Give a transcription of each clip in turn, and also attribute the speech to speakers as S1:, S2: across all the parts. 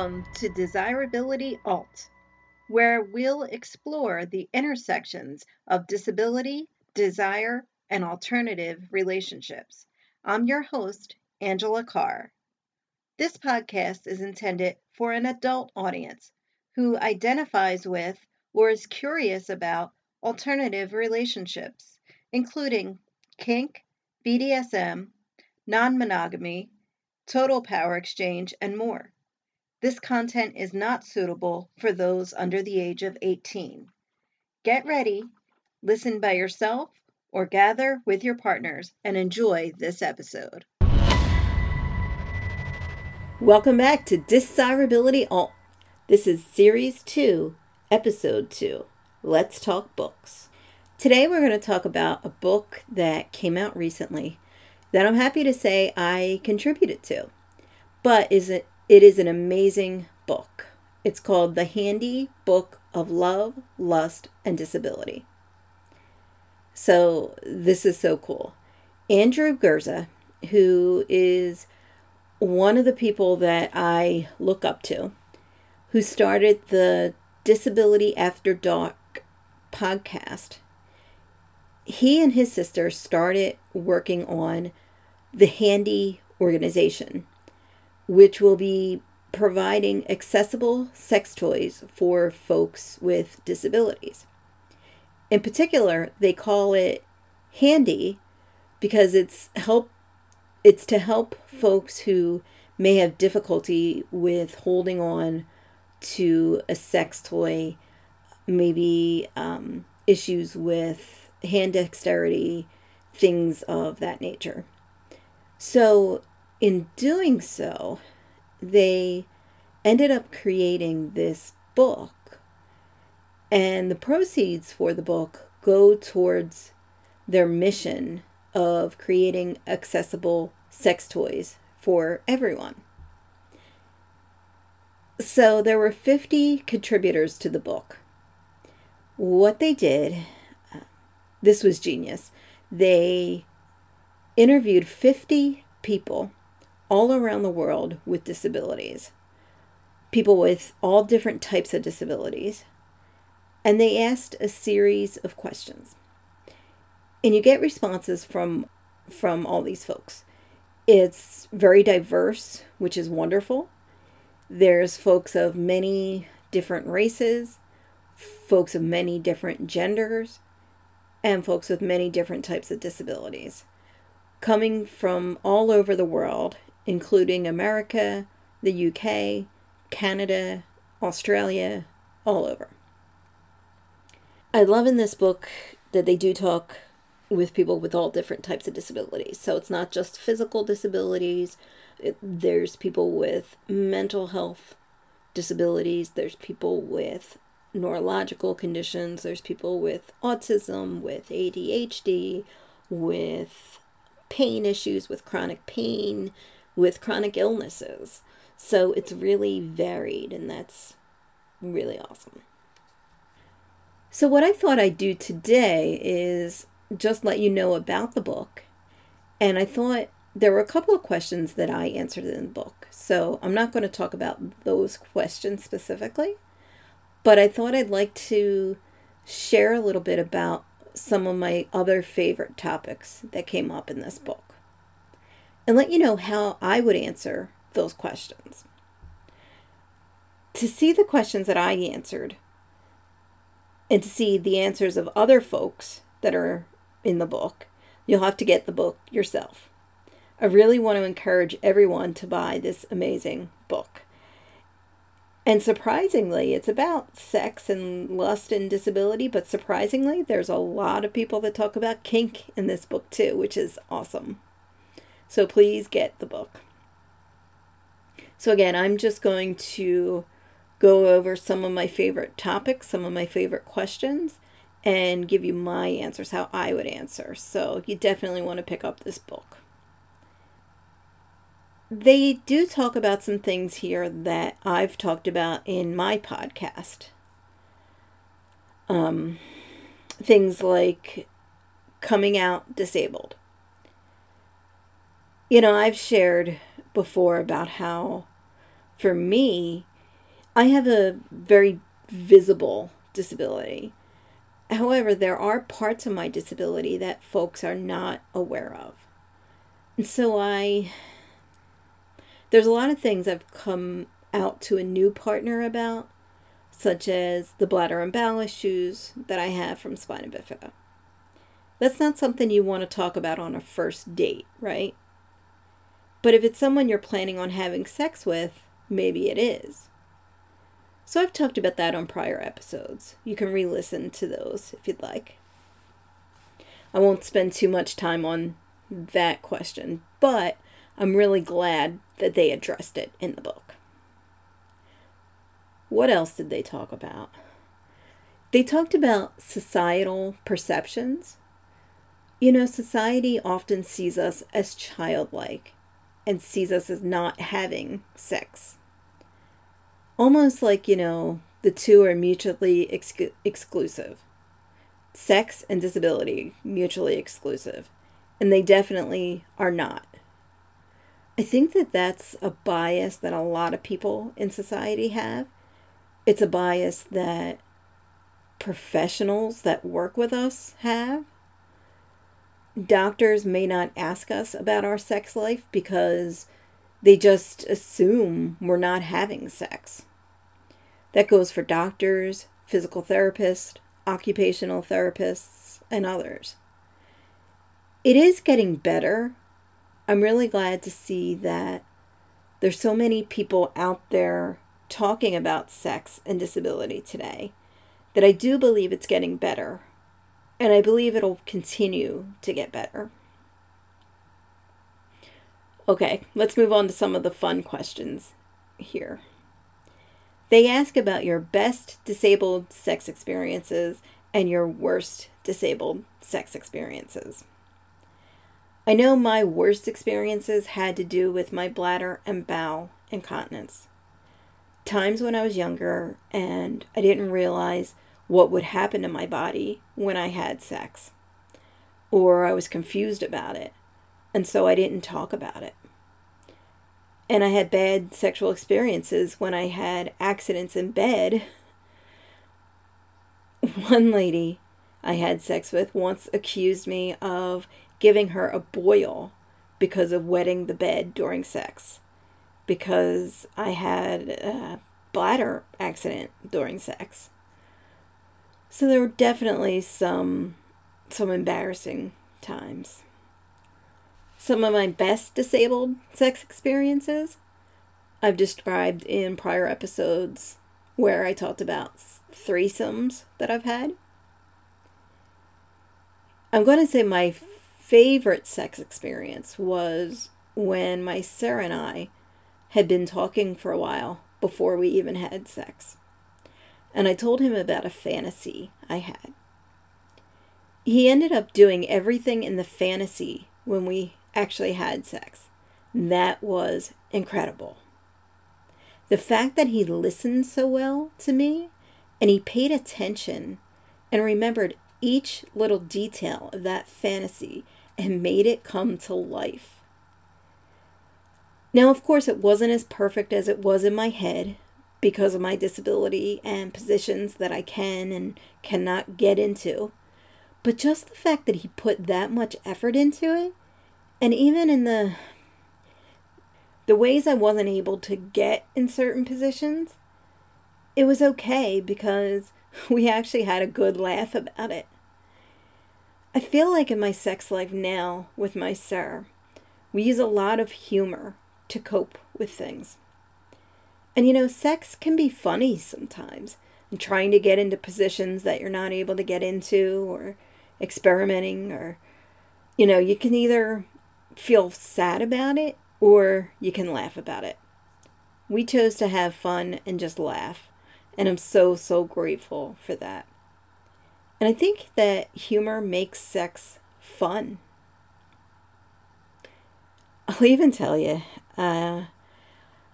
S1: Welcome to DISIRability Alt, where we'll explore the intersections of disability, desire, and alternative relationships. I'm your host, Angela Car. This podcast is intended for an adult audience who identifies with or is curious about alternative relationships, including kink, BDSM, non monogamy, total power exchange, and more. This content is not suitable for those under the age of 18. Get ready, listen by yourself, or gather with your partners and enjoy this episode. Welcome back to DISIRability Alt. This is Series 2, Episode 2. Let's talk books. Today we're going to talk about a book that came out recently that I'm happy to say I contributed to, but is it it is an amazing book. It's called The Handi Book of Love, Lust, and Disability. So, this is so cool. Andrew Gurza, who is one of the people that I look up to, who started the Disability After Dark podcast, he and his sister started working on the Handi organization which will be providing accessible sex toys for folks with disabilities. In particular, they call it handy because it's help it's to help folks who may have difficulty with holding on to a sex toy, maybe um, issues with hand dexterity, things of that nature. So in doing so, they ended up creating this book, and the proceeds for the book go towards their mission of creating accessible sex toys for everyone. So there were 50 contributors to the book. What they did, uh, this was genius. They interviewed 50 people all around the world with disabilities, people with all different types of disabilities, and they asked a series of questions. And you get responses from from all these folks. It's very diverse, which is wonderful. There's folks of many different races, folks of many different genders, and folks with many different types of disabilities coming from all over the world including America, the UK, Canada, Australia, all over. I love in this book that they do talk with people with all different types of disabilities. So it's not just physical disabilities, it, there's people with mental health disabilities, there's people with neurological conditions, there's people with autism, with ADHD, with pain issues, with chronic pain, with chronic illnesses. So it's really varied, and that's really awesome. So, what I thought I'd do today is just let you know about the book. And I thought there were a couple of questions that I answered in the book. So, I'm not going to talk about those questions specifically, but I thought I'd like to share a little bit about some of my other favorite topics that came up in this book and let you know how I would answer those questions. To see the questions that I answered and to see the answers of other folks that are in the book, you'll have to get the book yourself. I really want to encourage everyone to buy this amazing book. And surprisingly, it's about sex and lust and disability, but surprisingly, there's a lot of people that talk about kink in this book too, which is awesome. So please get the book. So, again, I'm just going to go over some of my favorite topics, some of my favorite questions, and give you my answers, how I would answer. So, you definitely want to pick up this book. They do talk about some things here that I've talked about in my podcast. Um, things like coming out disabled. You know, I've shared before about how, for me, I have a very visible disability. However, there are parts of my disability that folks are not aware of. And so I there's a lot of things I've come out to a new partner about, such as the bladder and bowel issues that I have from spina bifida. That's not something you want to talk about on a first date, right? But if it's someone you're planning on having sex with, maybe it is. So I've talked about that on prior episodes. You can re listen to those if you'd like. I won't spend too much time on that question, but I'm really glad that they addressed it in the book. What else did they talk about? They talked about societal perceptions. You know, society often sees us as childlike and sees us as not having sex. Almost like, you know, the two are mutually ex- exclusive. Sex and disability, mutually exclusive. And they definitely are not. I think that that's a bias that a lot of people in society have. It's a bias that professionals that work with us have. Doctors may not ask us about our sex life because they just assume we're not having sex. That goes for doctors, physical therapists, occupational therapists, and others. It is getting better I'm really glad to see that there's so many people out there talking about sex and disability today that I do believe it's getting better. And I believe it'll continue to get better. Okay, let's move on to some of the fun questions here. They ask about your best disabled sex experiences and your worst disabled sex experiences. I know my worst experiences had to do with my bladder and bowel incontinence. Times when I was younger and I didn't realize what would happen to my body when I had sex, or I was confused about it, and so I didn't talk about it. And I had bad sexual experiences when I had accidents in bed. One lady I had sex with once accused me of giving her a boil because of wetting the bed during sex. Because I had a bladder accident during sex. So there were definitely some some embarrassing times. Some of my best disabled sex experiences I've described in prior episodes where I talked about threesomes that I've had. I'm going to say my favorite sex experience was when my sir and I had been talking for a while before we even had sex. And I told him about a fantasy I had. He ended up doing everything in the fantasy when we actually had sex. That was incredible. The fact that he listened so well to me and he paid attention and remembered each little detail of that fantasy and made it come to life. Now, of course, it wasn't as perfect as it was in my head because of my disability and positions that I can and cannot get into. But just the fact that he put that much effort into it, and even in the the ways I wasn't able to get in certain positions, it was okay because we actually had a good laugh about it. I feel like in my sex life now with my sir, we use a lot of humor to cope with things. And you know, sex can be funny sometimes. And trying to get into positions that you're not able to get into or experimenting or you know, you can either feel sad about it or you can laugh about it. We chose to have fun and just laugh. And I'm so, so grateful for that. And I think that humor makes sex fun. I'll even tell you, uh,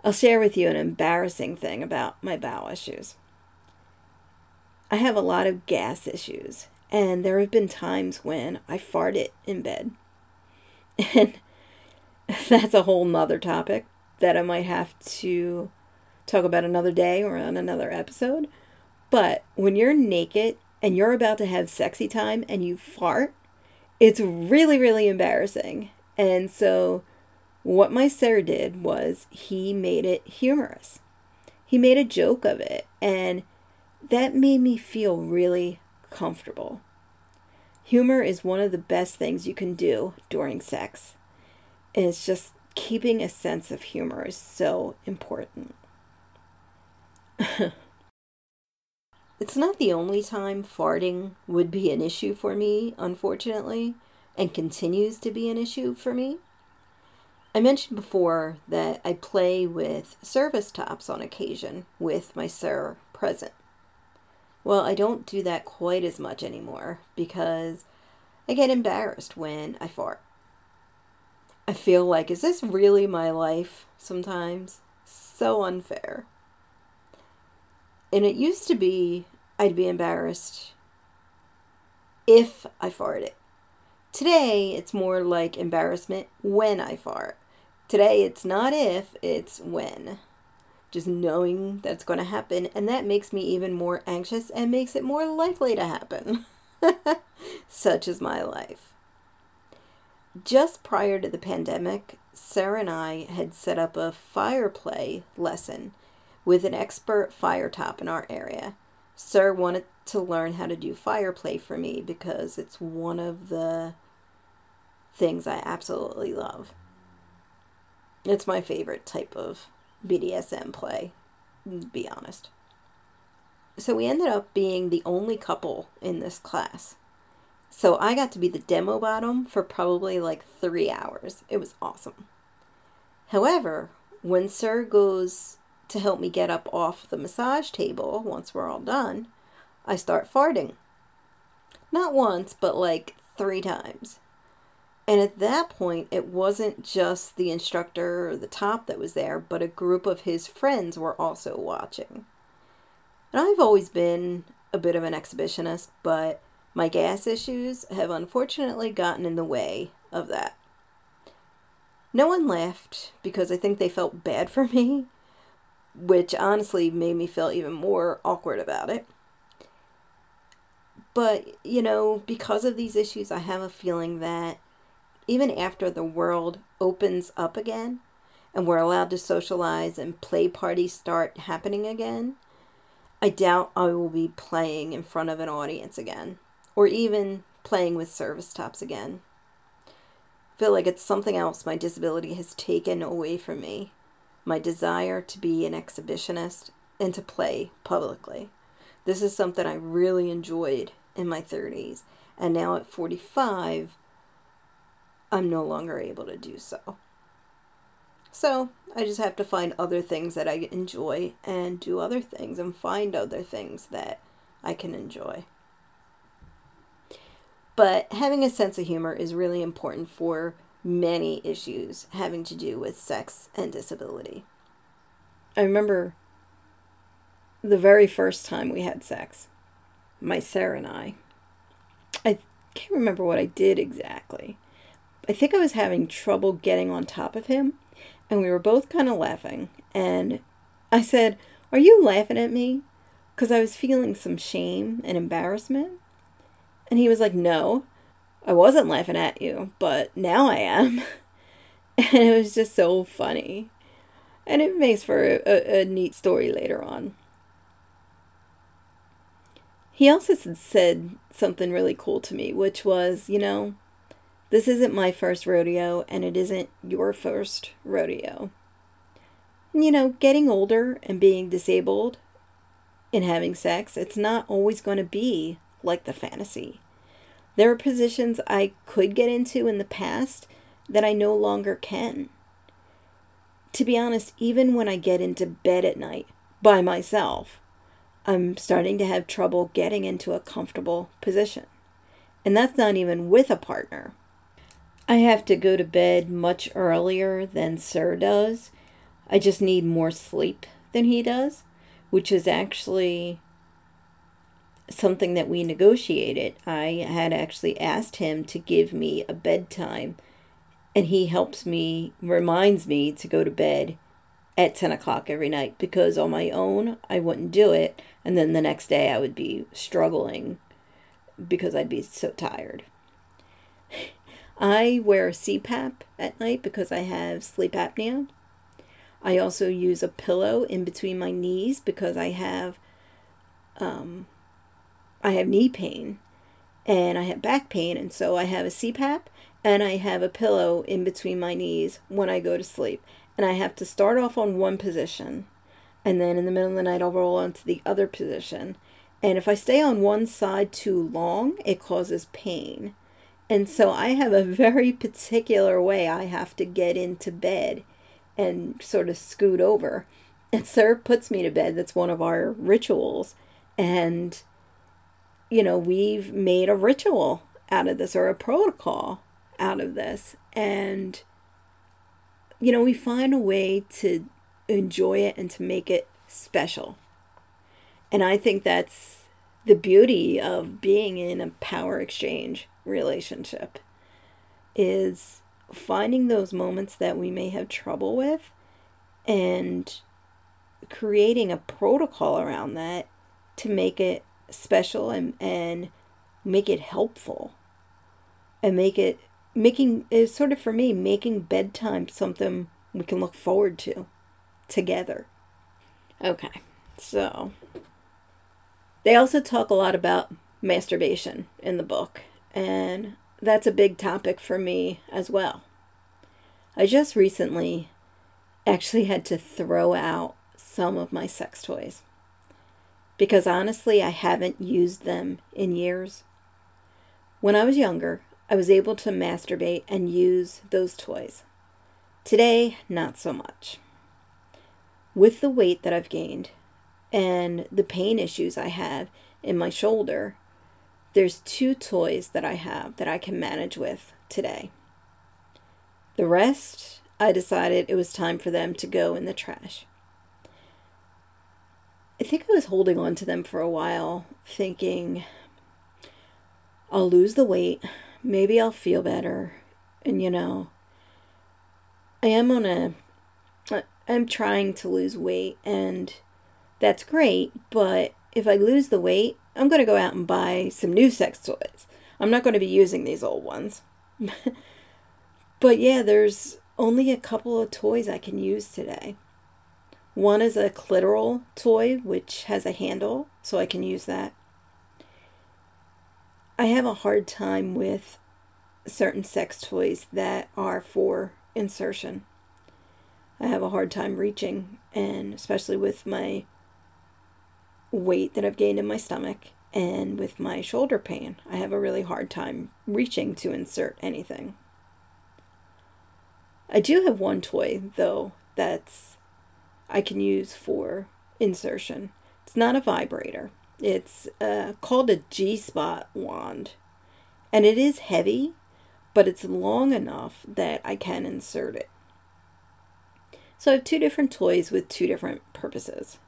S1: I'll share with you an embarrassing thing about my bowel issues. I have a lot of gas issues, and there have been times when I farted in bed. And that's a whole nother topic that I might have to talk about another day or on another episode. But when you're naked and you're about to have sexy time and you fart, it's really, really embarrassing. And so, what my sir did was he made it humorous. He made a joke of it, and that made me feel really comfortable. Humor is one of the best things you can do during sex. And it's just keeping a sense of humor is so important. it's not the only time farting would be an issue for me, unfortunately, and continues to be an issue for me. I mentioned before that I play with service tops on occasion with my sir present. Well, I don't do that quite as much anymore because I get embarrassed when I fart. I feel like, is this really my life sometimes? So unfair. And it used to be I'd be embarrassed if I farted. Today, it's more like embarrassment when I fart. Today, it's not if, it's when. Just knowing that's going to happen, and that makes me even more anxious and makes it more likely to happen. Such is my life. Just prior to the pandemic, Sir and I had set up a fire play lesson with an expert fire top in our area. Sir wanted to learn how to do fire play for me because it's one of the things I absolutely love. It's my favorite type of BDSM play, to be honest. So we ended up being the only couple in this class. So I got to be the demo bottom for probably like three hours. It was awesome. However, when Sir goes to help me get up off the massage table once we're all done, I start farting. Not once, but like three times. And at that point, it wasn't just the instructor or the top that was there, but a group of his friends were also watching. And I've always been a bit of an exhibitionist, but my gas issues have unfortunately gotten in the way of that. No one laughed because I think they felt bad for me, which honestly made me feel even more awkward about it. But, you know, because of these issues, I have a feeling that even after the world opens up again and we're allowed to socialize and play parties start happening again, I doubt I will be playing in front of an audience again or even playing with service tops again. feel like it's something else my disability has taken away from me my desire to be an exhibitionist and to play publicly. This is something I really enjoyed in my 30s, and now at 45, I'm no longer able to do so. So I just have to find other things that I enjoy and do other things and find other things that I can enjoy. But having a sense of humor is really important for many issues having to do with sex and disability. I remember the very first time we had sex, my sir and I. I can't remember what I did exactly. I think I was having trouble getting on top of him, and we were both kind of laughing. And I said, Are you laughing at me? Because I was feeling some shame and embarrassment. And he was like, No, I wasn't laughing at you, but now I am. and it was just so funny. And it makes for a, a, a neat story later on. He also said something really cool to me, which was, you know, this isn't my first rodeo and it isn't your first rodeo. You know, getting older and being disabled and having sex, it's not always going to be like the fantasy. There are positions I could get into in the past that I no longer can. To be honest, even when I get into bed at night by myself, I'm starting to have trouble getting into a comfortable position. And that's not even with a partner. I have to go to bed much earlier than Sir does. I just need more sleep than he does, which is actually something that we negotiated. I had actually asked him to give me a bedtime, and he helps me, reminds me to go to bed at 10 o'clock every night because on my own I wouldn't do it. And then the next day I would be struggling because I'd be so tired. I wear a CPAP at night because I have sleep apnea. I also use a pillow in between my knees because I have um, I have knee pain and I have back pain and so I have a CPAP and I have a pillow in between my knees when I go to sleep. And I have to start off on one position and then in the middle of the night I'll roll onto the other position. And if I stay on one side too long, it causes pain. And so I have a very particular way I have to get into bed and sort of scoot over. And Sir puts me to bed. That's one of our rituals. And, you know, we've made a ritual out of this or a protocol out of this. And, you know, we find a way to enjoy it and to make it special. And I think that's the beauty of being in a power exchange relationship is finding those moments that we may have trouble with and creating a protocol around that to make it special and, and make it helpful. And make it making is sort of for me making bedtime something we can look forward to together. Okay. So they also talk a lot about masturbation in the book and that's a big topic for me as well. I just recently actually had to throw out some of my sex toys because honestly, I haven't used them in years. When I was younger, I was able to masturbate and use those toys. Today, not so much. With the weight that I've gained and the pain issues I have in my shoulder, there's two toys that I have that I can manage with today. The rest, I decided it was time for them to go in the trash. I think I was holding on to them for a while, thinking, I'll lose the weight, maybe I'll feel better, and you know, I am on a, I'm trying to lose weight, and that's great, but if I lose the weight, I'm going to go out and buy some new sex toys. I'm not going to be using these old ones. but yeah, there's only a couple of toys I can use today. One is a clitoral toy, which has a handle, so I can use that. I have a hard time with certain sex toys that are for insertion. I have a hard time reaching, and especially with my weight that I've gained in my stomach and with my shoulder pain, I have a really hard time reaching to insert anything. I do have one toy though that's I can use for insertion. It's not a vibrator. It's uh, called a G spot wand, and it is heavy, but it's long enough that I can insert it. So I have two different toys with two different purposes.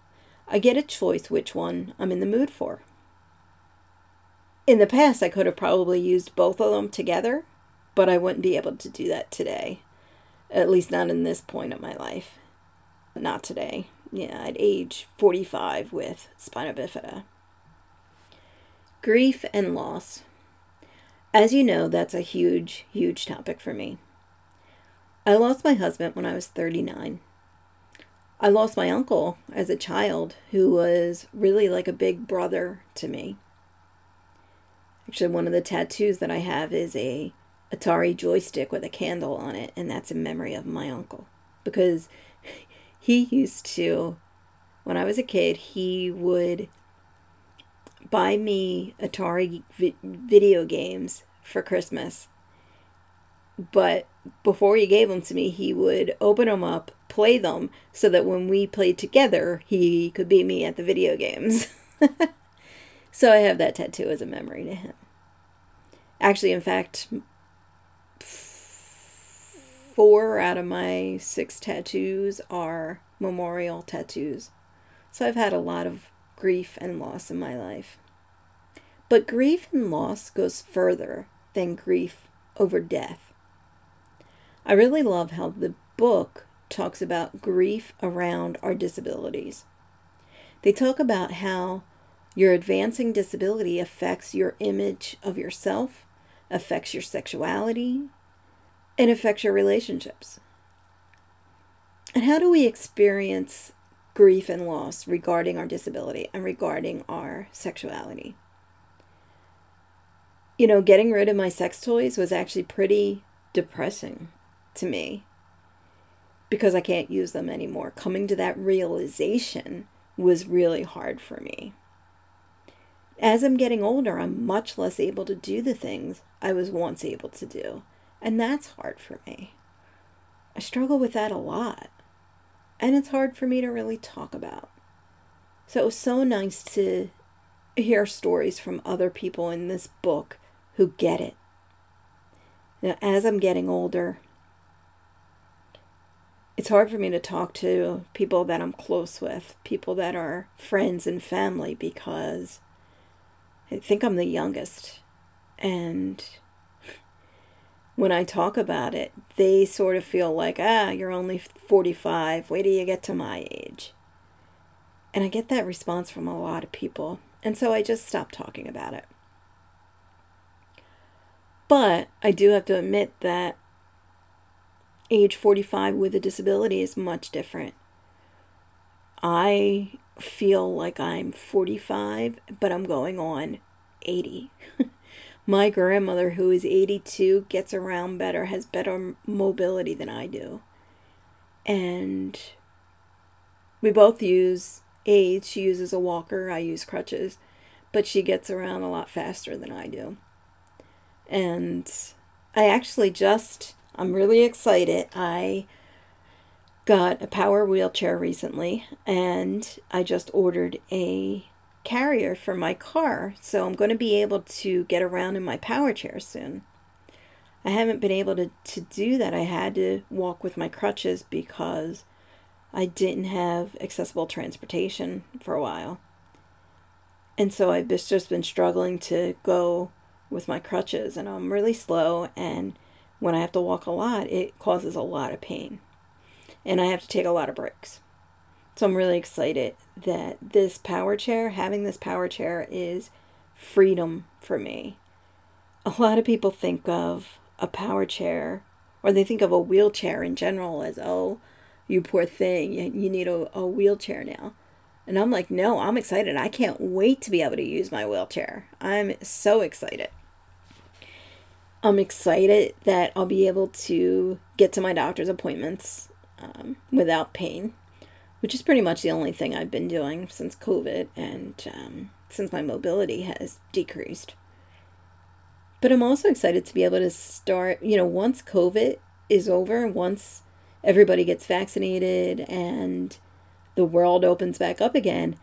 S1: I get a choice which one I'm in the mood for. In the past, I could have probably used both of them together, but I wouldn't be able to do that today. At least not in this point of my life. Not today. Yeah, I'd age 45 with spina bifida. Grief and loss. As you know, that's a huge, huge topic for me. I lost my husband when I was 39. I lost my uncle as a child who was really like a big brother to me. Actually, one of the tattoos that I have is a Atari joystick with a candle on it, and that's in memory of my uncle because he used to when I was a kid, he would buy me Atari vi- video games for Christmas. But before he gave them to me, he would open them up, play them so that when we played together, he could beat me at the video games. so I have that tattoo as a memory to him. Actually, in fact, four out of my six tattoos are memorial tattoos. So I've had a lot of grief and loss in my life. But grief and loss goes further than grief over death. I really love how the book talks about grief around our disabilities. They talk about how your advancing disability affects your image of yourself, affects your sexuality, and affects your relationships. And how do we experience grief and loss regarding our disability and regarding our sexuality? You know, getting rid of my sex toys was actually pretty depressing to me because I can't use them anymore. Coming to that realization was really hard for me. As I'm getting older, I'm much less able to do the things I was once able to do, and that's hard for me. I struggle with that a lot, and it's hard for me to really talk about. So it was so nice to hear stories from other people in this book who get it. Now, as I'm getting older, it's hard for me to talk to people that I'm close with, people that are friends and family, because I think I'm the youngest. And when I talk about it, they sort of feel like, ah, you're only 45. Wait till you get to my age. And I get that response from a lot of people. And so I just stopped talking about it. But I do have to admit that age 45 with a disability is much different. I feel like I'm 45, but I'm going on 80. My grandmother, who is 82, gets around better, has better mobility than I do. And we both use aids. She uses a walker, I use crutches, but she gets around a lot faster than I do. And I actually just I'm really excited. I got a power wheelchair recently and I just ordered a carrier for my car. So I'm going to be able to get around in my power chair soon. I haven't been able to, to do that. I had to walk with my crutches because I didn't have accessible transportation for a while. And so I've just been struggling to go with my crutches, and I'm really slow and when I have to walk a lot, it causes a lot of pain. And I have to take a lot of breaks. So I'm really excited that this power chair, having this power chair, is freedom for me. A lot of people think of a power chair, or they think of a wheelchair in general as, oh, you poor thing, you need a, a wheelchair now. And I'm like, no, I'm excited. I can't wait to be able to use my wheelchair. I'm so excited. I'm excited that I'll be able to get to my doctor's appointments um, without pain, which is pretty much the only thing I've been doing since COVID and um, since my mobility has decreased. But I'm also excited to be able to start, you know, once COVID is over, once everybody gets vaccinated and the world opens back up again,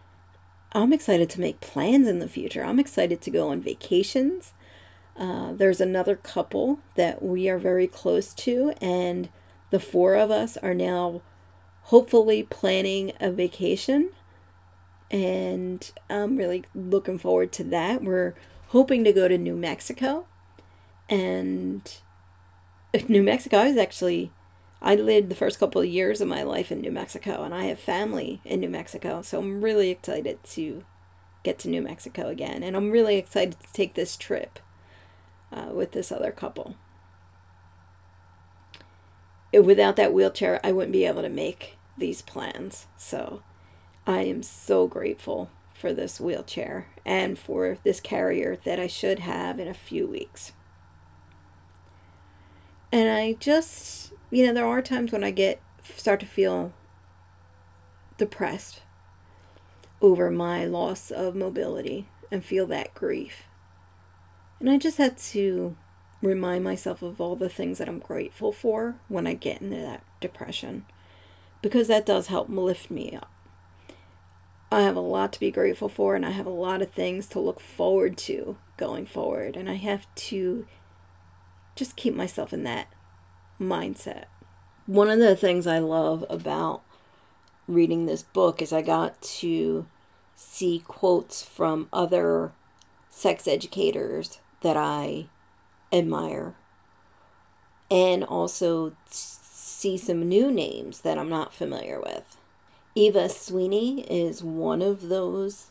S1: I'm excited to make plans in the future. I'm excited to go on vacations. Uh, there's another couple that we are very close to, and the four of us are now hopefully planning a vacation. And I'm really looking forward to that. We're hoping to go to New Mexico. And New Mexico, I was actually, I lived the first couple of years of my life in New Mexico, and I have family in New Mexico. So I'm really excited to get to New Mexico again. And I'm really excited to take this trip uh, with this other couple. Without that wheelchair, I wouldn't be able to make these plans. So I am so grateful for this wheelchair and for this carrier that I should have in a few weeks. And I just, you know, there are times when I get start to feel depressed over my loss of mobility and feel that grief. And I just had to remind myself of all the things that I'm grateful for when I get into that depression because that does help lift me up. I have a lot to be grateful for and I have a lot of things to look forward to going forward and I have to just keep myself in that mindset. One of the things I love about reading this book is I got to see quotes from other sex educators that I admire and also see some new names that I'm not familiar with. Eva Sweeney is one of those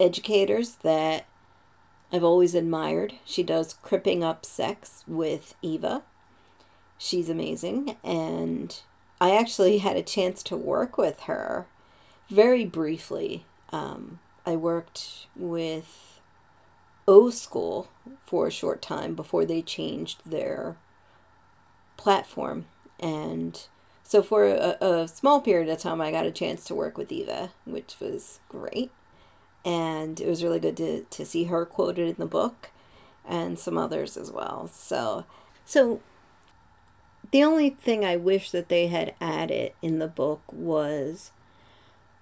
S1: educators that I've always admired. She does Cripping Up Sex with Eva. She's amazing. And I actually had a chance to work with her very briefly. Um, I worked with O School for a short time before they changed their platform. And so for a, a, small period of time, I got a chance to work with Eva, which was great. And it was really good to, to see her quoted in the book and some others as well. So, so the only thing I wish that they had added in the book was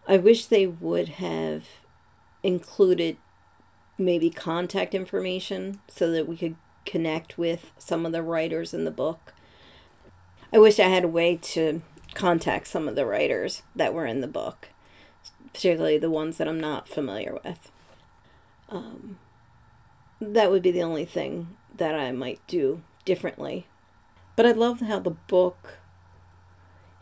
S1: I wish they would have included maybe contact information so that we could connect with some of the writers in the book. I wish I had a way to contact some of the writers that were in the book, particularly the ones that I'm not familiar with. Um, that would be the only thing that I might do differently. But I love how the book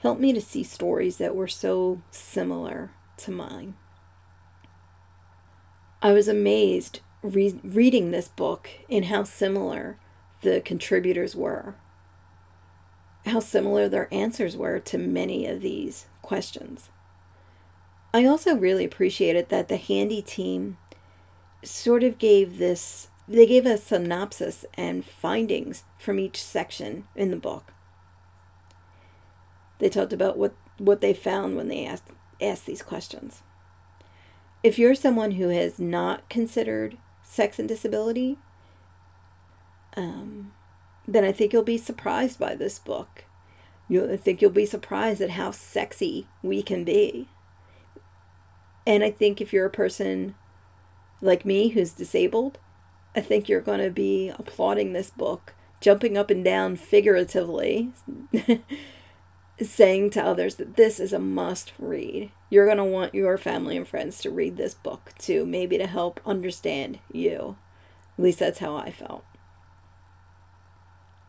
S1: helped me to see stories that were so similar to mine. I was amazed re- reading this book in how similar the contributors were, how similar their answers were to many of these questions. I also really appreciated that the Handi team sort of gave this, they gave a synopsis and findings from each section in the book. They talked about what, what they found when they asked, asked these questions if you're someone who has not considered sex and disability, um, then I think you'll be surprised by this book. you I think you'll be surprised at how sexy we can be. And I think if you're a person like me who's disabled, I think you're going to be applauding this book, jumping up and down figuratively, saying to others that this is a must read you're going to want your family and friends to read this book too, maybe to help understand you. At least that's how I felt.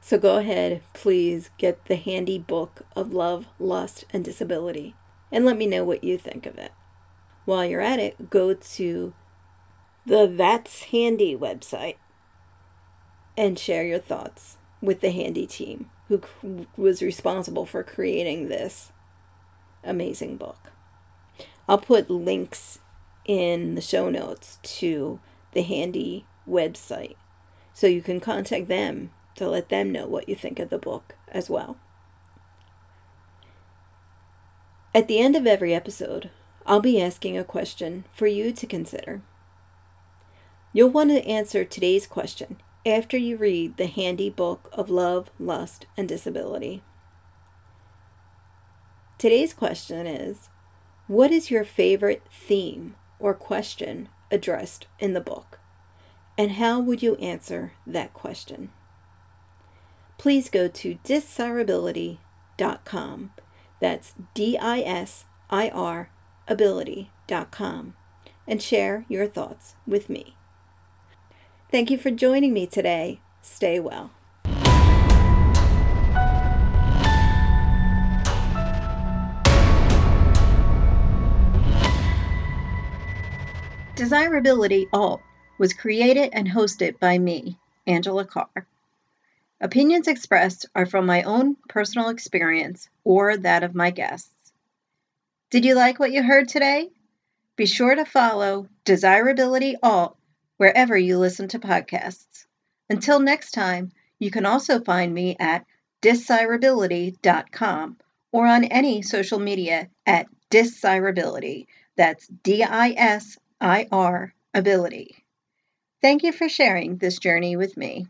S1: So go ahead, please get the Handi book of love, lust, and disability and let me know what you think of it. While you're at it, go to the That's Handi website and share your thoughts with the Handi team who was responsible for creating this amazing book. I'll put links in the show notes to the Handi website so you can contact them to let them know what you think of the book as well. At the end of every episode, I'll be asking a question for you to consider. You'll want to answer today's question after you read the Handi book of love, lust, and disability. Today's question is what is your favorite theme or question addressed in the book? And how would you answer that question? Please go to disirability.com. That's D I S I R ability.com and share your thoughts with me. Thank you for joining me today. Stay well. DISIRability Alt was created and hosted by me, Angela Car. Opinions expressed are from my own personal experience or that of my guests. Did you like what you heard today? Be sure to follow DISIRability Alt wherever you listen to podcasts. Until next time, you can also find me at disirability.com or on any social media at disirability. That's D I S IR ability. Thank you for sharing this journey with me.